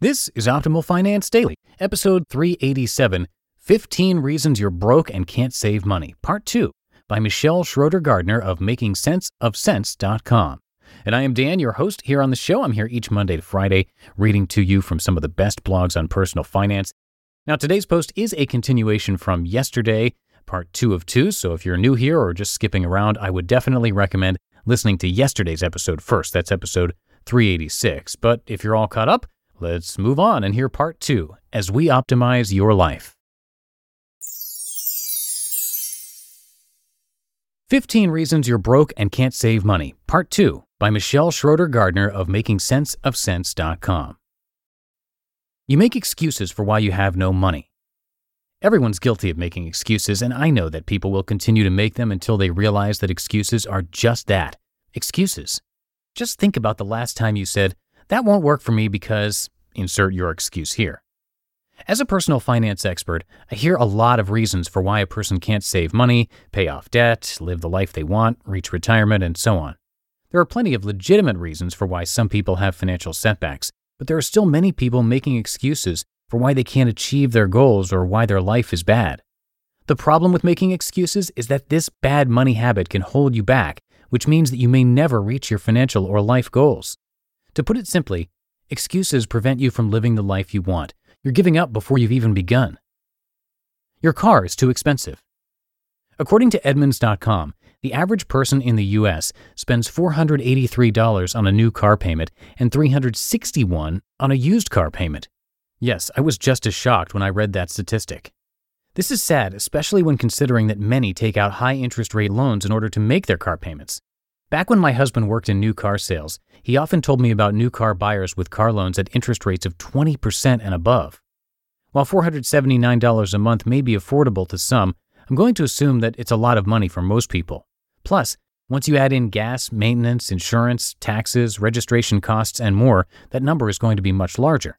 This is Optimal Finance Daily, episode 387 15 Reasons You're Broke and Can't Save Money, Part 2, by Michelle Schroeder Gardner of MakingSenseOfCents.com. And I am Dan, your host here on the show. I'm here each Monday to Friday, reading to you from some of the best blogs on personal finance. Now, today's post is a continuation from yesterday, part two of two. So if you're new here or just skipping around, I would definitely recommend listening to yesterday's episode first. That's episode 386. But if you're all caught up, Let's move on and hear part two as we optimize your life. 15 Reasons You're Broke and Can't Save Money, Part 2 by Michelle Schroeder Gardner of MakingSenseOfCents.com. You make excuses for why you have no money. Everyone's guilty of making excuses, and I know that people will continue to make them until they realize that excuses are just that excuses. Just think about the last time you said, that won't work for me because insert your excuse here. As a personal finance expert, I hear a lot of reasons for why a person can't save money, pay off debt, live the life they want, reach retirement, and so on. There are plenty of legitimate reasons for why some people have financial setbacks, but there are still many people making excuses for why they can't achieve their goals or why their life is bad. The problem with making excuses is that this bad money habit can hold you back, which means that you may never reach your financial or life goals. To put it simply, excuses prevent you from living the life you want. You're giving up before you've even begun. Your car is too expensive. According to Edmunds.com, the average person in the U.S. spends $483 on a new car payment and $361 on a used car payment. Yes, I was just as shocked when I read that statistic. This is sad, especially when considering that many take out high interest rate loans in order to make their car payments. Back when my husband worked in new car sales, he often told me about new car buyers with car loans at interest rates of 20% and above. While $479 a month may be affordable to some, I'm going to assume that it's a lot of money for most people. Plus, once you add in gas, maintenance, insurance, taxes, registration costs, and more, that number is going to be much larger.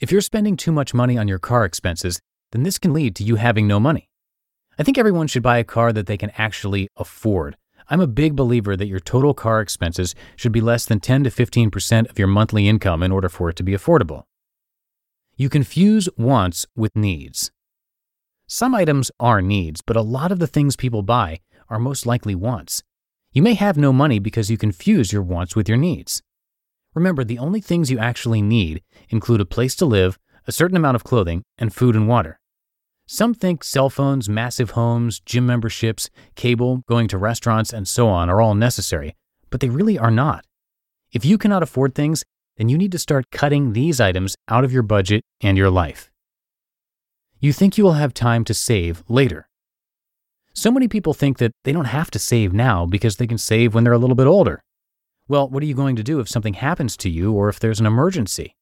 If you're spending too much money on your car expenses, then this can lead to you having no money. I think everyone should buy a car that they can actually afford I'm a big believer that your total car expenses should be less than 10 to 15% of your monthly income in order for it to be affordable. You confuse wants with needs. Some items are needs, but a lot of the things people buy are most likely wants. You may have no money because you confuse your wants with your needs. Remember, the only things you actually need include a place to live, a certain amount of clothing, and food and water. Some think cell phones, massive homes, gym memberships, cable, going to restaurants, and so on are all necessary, but they really are not. If you cannot afford things, then you need to start cutting these items out of your budget and your life. You think you will have time to save later. So many people think that they don't have to save now because they can save when they're a little bit older. Well, what are you going to do if something happens to you or if there's an emergency?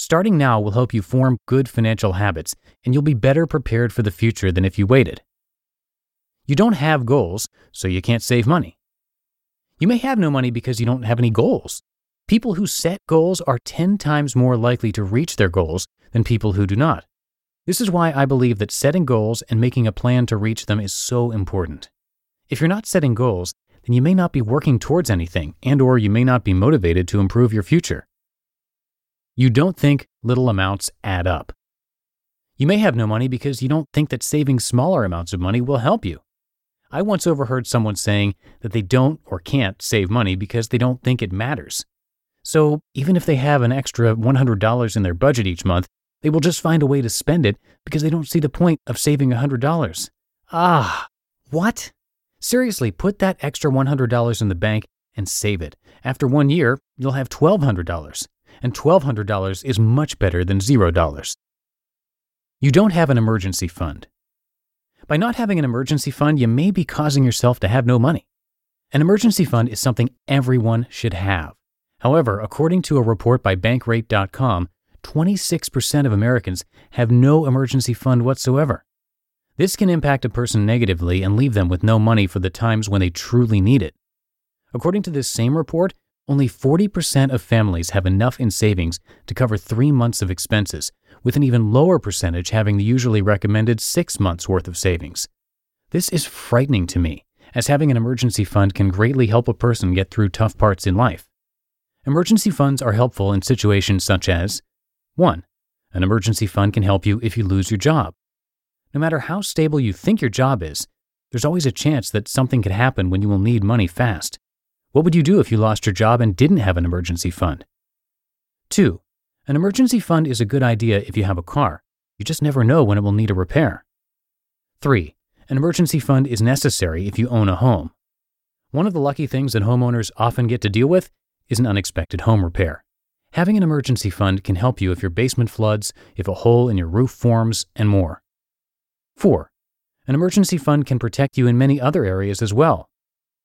Starting now will help you form good financial habits, and you'll be better prepared for the future than if you waited. You don't have goals, so you can't save money. You may have no money because you don't have any goals. People who set goals are 10 times more likely to reach their goals than people who do not. This is why I believe that setting goals and making a plan to reach them is so important. If you're not setting goals, then you may not be working towards anything and or you may not be motivated to improve your future. You don't think little amounts add up. You may have no money because you don't think that saving smaller amounts of money will help you. I once overheard someone saying that they don't or can't save money because they don't think it matters. So even if they have an extra $100 in their budget each month, they will just find a way to spend it because they don't see the point of saving $100. Ah, what? Seriously, put that extra $100 in the bank and save it. After one year, you'll have $1,200. And $1,200 is much better than $0. You don't have an emergency fund. By not having an emergency fund, you may be causing yourself to have no money. An emergency fund is something everyone should have. However, according to a report by Bankrate.com, 26% of Americans have no emergency fund whatsoever. This can impact a person negatively and leave them with no money for the times when they truly need it. According to this same report, only 40% of families have enough in savings to cover three months of expenses, with an even lower percentage having the usually recommended six months worth of savings. This is frightening to me, as having an emergency fund can greatly help a person get through tough parts in life. Emergency funds are helpful in situations such as 1. An emergency fund can help you if you lose your job. No matter how stable you think your job is, there's always a chance that something could happen when you will need money fast. What would you do if you lost your job and didn't have an emergency fund? 2. An emergency fund is a good idea if you have a car. You just never know when it will need a repair. 3. An emergency fund is necessary if you own a home. One of the lucky things that homeowners often get to deal with is an unexpected home repair. Having an emergency fund can help you if your basement floods, if a hole in your roof forms, and more. 4. An emergency fund can protect you in many other areas as well.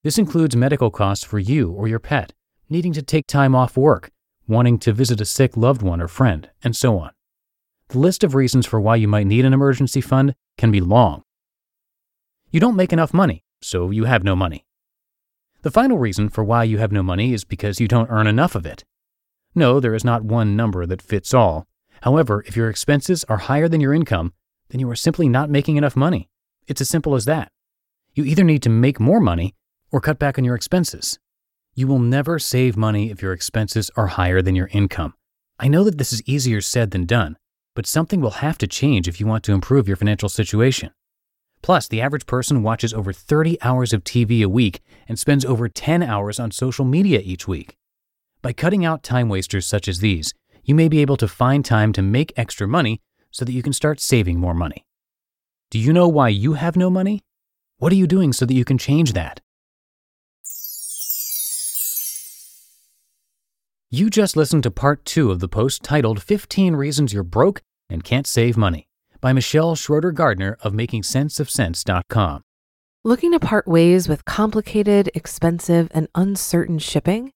This includes medical costs for you or your pet, needing to take time off work, wanting to visit a sick loved one or friend, and so on. The list of reasons for why you might need an emergency fund can be long. You don't make enough money, so you have no money. The final reason for why you have no money is because you don't earn enough of it. No, there is not one number that fits all. However, if your expenses are higher than your income, then you are simply not making enough money. It's as simple as that. You either need to make more money or cut back on your expenses. You will never save money if your expenses are higher than your income. I know that this is easier said than done, but something will have to change if you want to improve your financial situation. Plus, the average person watches over 30 hours of TV a week and spends over 10 hours on social media each week. By cutting out time wasters such as these, you may be able to find time to make extra money so that you can start saving more money. Do you know why you have no money? What are you doing so that you can change that? You just listened to part two of the post titled 15 Reasons You're Broke and Can't Save Money by Michelle Schroeder Gardner of MakingSenseOfCents.com. Looking to part ways with complicated, expensive, and uncertain shipping?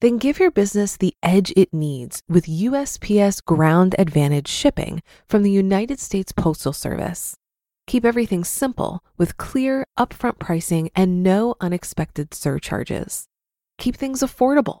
Then give your business the edge it needs with USPS Ground Advantage shipping from the United States Postal Service. Keep everything simple with clear, upfront pricing and no unexpected surcharges. Keep things affordable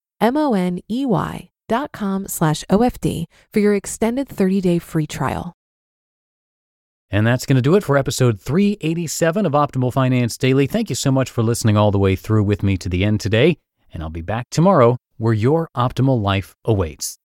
M-O-N-E-Y dot com slash OFD for your extended 30-day free trial. And that's going to do it for episode 387 of Optimal Finance Daily. Thank you so much for listening all the way through with me to the end today. And I'll be back tomorrow where your optimal life awaits.